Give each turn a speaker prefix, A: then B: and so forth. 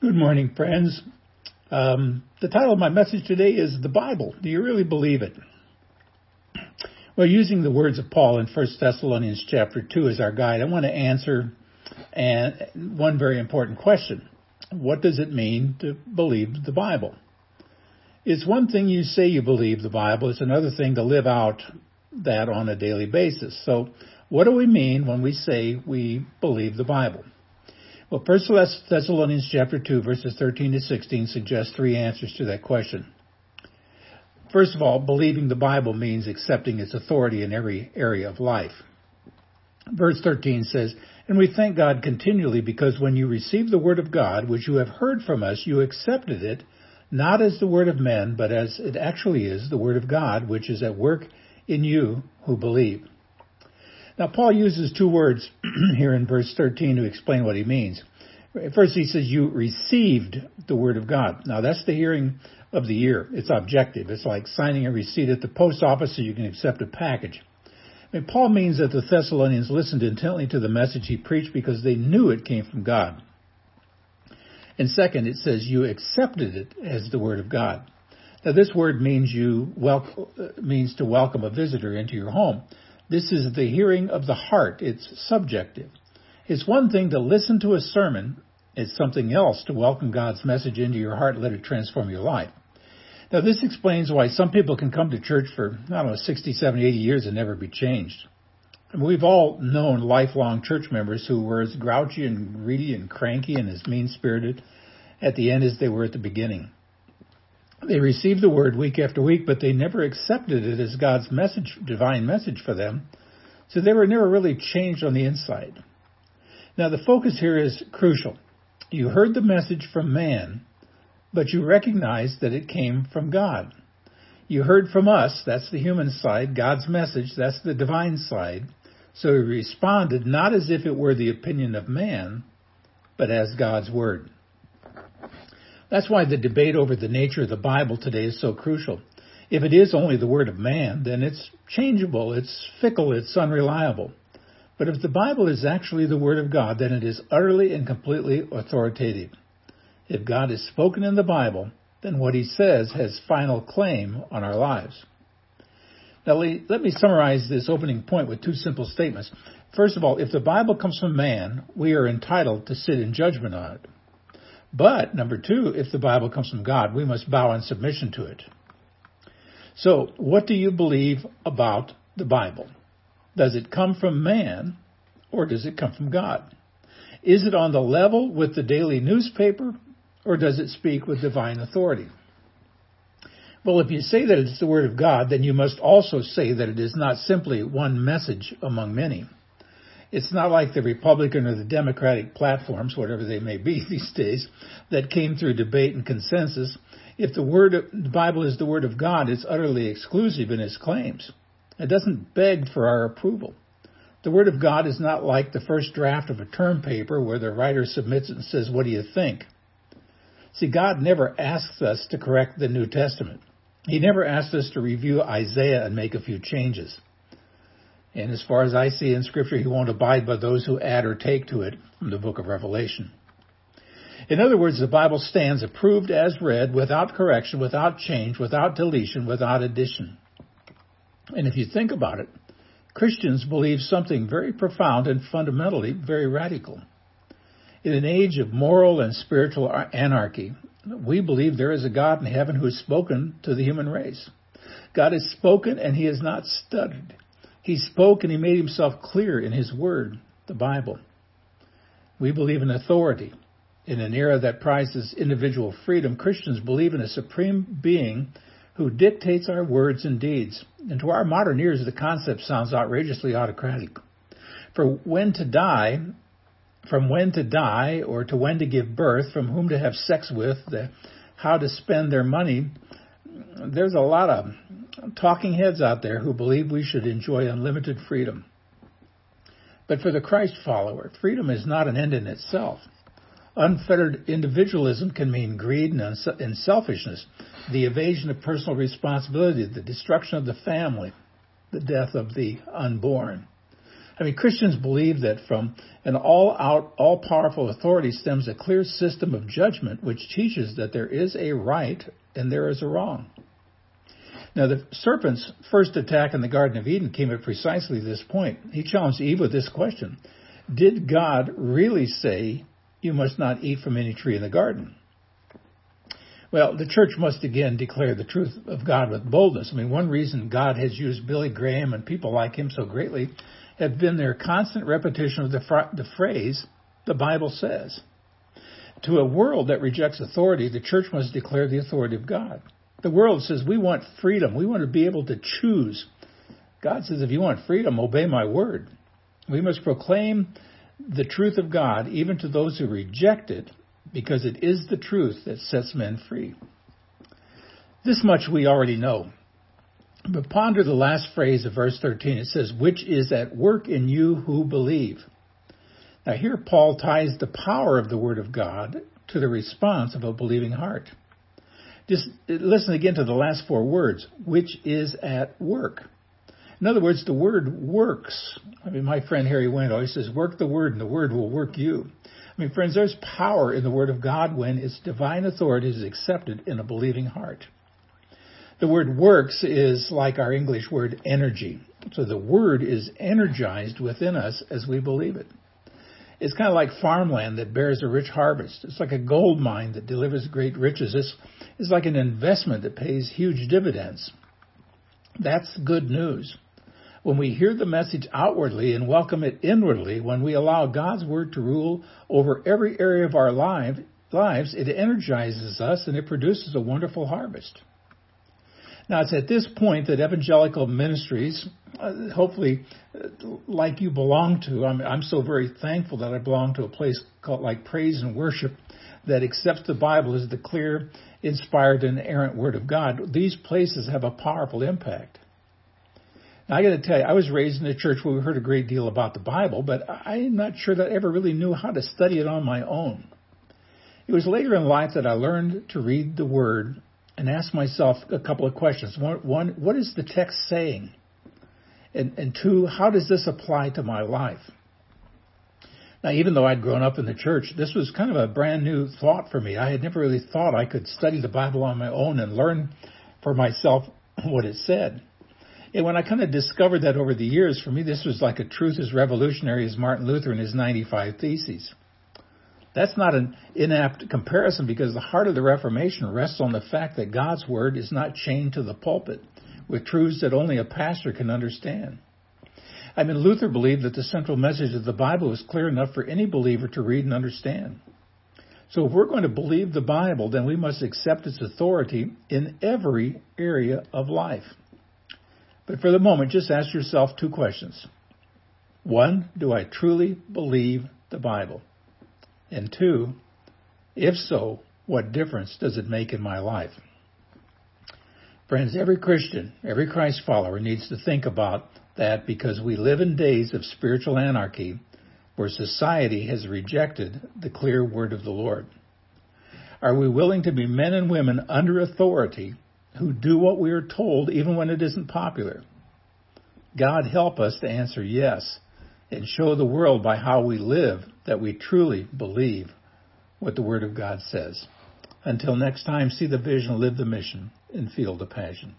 A: Good morning, friends. Um, the title of my message today is The Bible. Do you really believe it? Well, using the words of Paul in 1 Thessalonians chapter 2 as our guide, I want to answer one very important question. What does it mean to believe the Bible? It's one thing you say you believe the Bible, it's another thing to live out that on a daily basis. So, what do we mean when we say we believe the Bible? Well, 1 Thessalonians chapter 2 verses 13 to 16 suggests three answers to that question. First of all, believing the Bible means accepting its authority in every area of life. Verse 13 says, And we thank God continually because when you received the word of God, which you have heard from us, you accepted it, not as the word of men, but as it actually is, the word of God, which is at work in you who believe. Now, Paul uses two words here in verse 13 to explain what he means. First, he says, You received the Word of God. Now, that's the hearing of the ear. It's objective. It's like signing a receipt at the post office so you can accept a package. I mean, Paul means that the Thessalonians listened intently to the message he preached because they knew it came from God. And second, it says you accepted it as the Word of God. Now, this word means you wel- means to welcome a visitor into your home. This is the hearing of the heart. It's subjective. It's one thing to listen to a sermon. It's something else to welcome God's message into your heart let it transform your life. Now this explains why some people can come to church for, I don't know, 60, 70, 80 years and never be changed. We've all known lifelong church members who were as grouchy and greedy and cranky and as mean spirited at the end as they were at the beginning. They received the word week after week, but they never accepted it as God's message, divine message for them. So they were never really changed on the inside. Now the focus here is crucial. You heard the message from man, but you recognized that it came from God. You heard from us, that's the human side, God's message, that's the divine side. So he responded not as if it were the opinion of man, but as God's word. That's why the debate over the nature of the Bible today is so crucial. If it is only the word of man, then it's changeable, it's fickle, it's unreliable. But if the Bible is actually the word of God, then it is utterly and completely authoritative. If God is spoken in the Bible, then what he says has final claim on our lives. Now, let me summarize this opening point with two simple statements. First of all, if the Bible comes from man, we are entitled to sit in judgment on it. But, number two, if the Bible comes from God, we must bow in submission to it. So, what do you believe about the Bible? Does it come from man or does it come from God? Is it on the level with the daily newspaper or does it speak with divine authority? Well, if you say that it's the Word of God, then you must also say that it is not simply one message among many. It's not like the Republican or the Democratic platforms, whatever they may be these days, that came through debate and consensus. If the word, the Bible is the word of God, it's utterly exclusive in its claims. It doesn't beg for our approval. The word of God is not like the first draft of a term paper where the writer submits it and says, what do you think? See, God never asks us to correct the New Testament. He never asks us to review Isaiah and make a few changes. And as far as I see in Scripture, he won't abide by those who add or take to it from the book of Revelation. In other words, the Bible stands approved as read without correction, without change, without deletion, without addition. And if you think about it, Christians believe something very profound and fundamentally very radical. In an age of moral and spiritual anarchy, we believe there is a God in heaven who has spoken to the human race. God has spoken and he has not stuttered. He spoke and he made himself clear in his word, the Bible. We believe in authority. In an era that prizes individual freedom, Christians believe in a supreme being who dictates our words and deeds. And to our modern ears, the concept sounds outrageously autocratic. For when to die, from when to die, or to when to give birth, from whom to have sex with, the, how to spend their money, there's a lot of talking heads out there who believe we should enjoy unlimited freedom. But for the Christ follower, freedom is not an end in itself. Unfettered individualism can mean greed and selfishness, the evasion of personal responsibility, the destruction of the family, the death of the unborn. I mean, Christians believe that from an all out, all powerful authority stems a clear system of judgment which teaches that there is a right and there is a wrong. Now, the serpent's first attack in the Garden of Eden came at precisely this point. He challenged Eve with this question Did God really say, You must not eat from any tree in the garden? Well, the church must again declare the truth of God with boldness. I mean, one reason God has used Billy Graham and people like him so greatly have been their constant repetition of the, fr- the phrase, the Bible says. To a world that rejects authority, the church must declare the authority of God. The world says we want freedom. We want to be able to choose. God says, if you want freedom, obey my word. We must proclaim the truth of God even to those who reject it because it is the truth that sets men free. This much we already know. But ponder the last phrase of verse 13. It says, which is at work in you who believe. Now here Paul ties the power of the word of God to the response of a believing heart. Just listen again to the last four words, which is at work. In other words, the word works. I mean, my friend Harry Wendt always says, work the word and the word will work you. I mean, friends, there's power in the word of God when its divine authority is accepted in a believing heart. The word works is like our English word energy. So the word is energized within us as we believe it. It's kind of like farmland that bears a rich harvest. It's like a gold mine that delivers great riches. It's, it's like an investment that pays huge dividends. That's good news. When we hear the message outwardly and welcome it inwardly, when we allow God's word to rule over every area of our life, lives, it energizes us and it produces a wonderful harvest. Now, it's at this point that evangelical ministries, uh, hopefully, uh, like you belong to, I'm, I'm so very thankful that I belong to a place called like Praise and Worship that accepts the Bible as the clear, inspired, and errant Word of God. These places have a powerful impact. Now, I got to tell you, I was raised in a church where we heard a great deal about the Bible, but I'm not sure that I ever really knew how to study it on my own. It was later in life that I learned to read the Word and ask myself a couple of questions. One, one what is the text saying? And, and two, how does this apply to my life? Now, even though I'd grown up in the church, this was kind of a brand new thought for me. I had never really thought I could study the Bible on my own and learn for myself what it said. And when I kind of discovered that over the years, for me, this was like a truth as revolutionary as Martin Luther and his 95 Theses. That's not an inapt comparison because the heart of the Reformation rests on the fact that God's Word is not chained to the pulpit with truths that only a pastor can understand. I mean, Luther believed that the central message of the Bible is clear enough for any believer to read and understand. So if we're going to believe the Bible, then we must accept its authority in every area of life. But for the moment, just ask yourself two questions. One, do I truly believe the Bible? And two, if so, what difference does it make in my life? Friends, every Christian, every Christ follower needs to think about that because we live in days of spiritual anarchy where society has rejected the clear word of the Lord. Are we willing to be men and women under authority who do what we are told even when it isn't popular? God help us to answer yes and show the world by how we live that we truly believe what the Word of God says. Until next time, see the vision, live the mission, and feel the passion.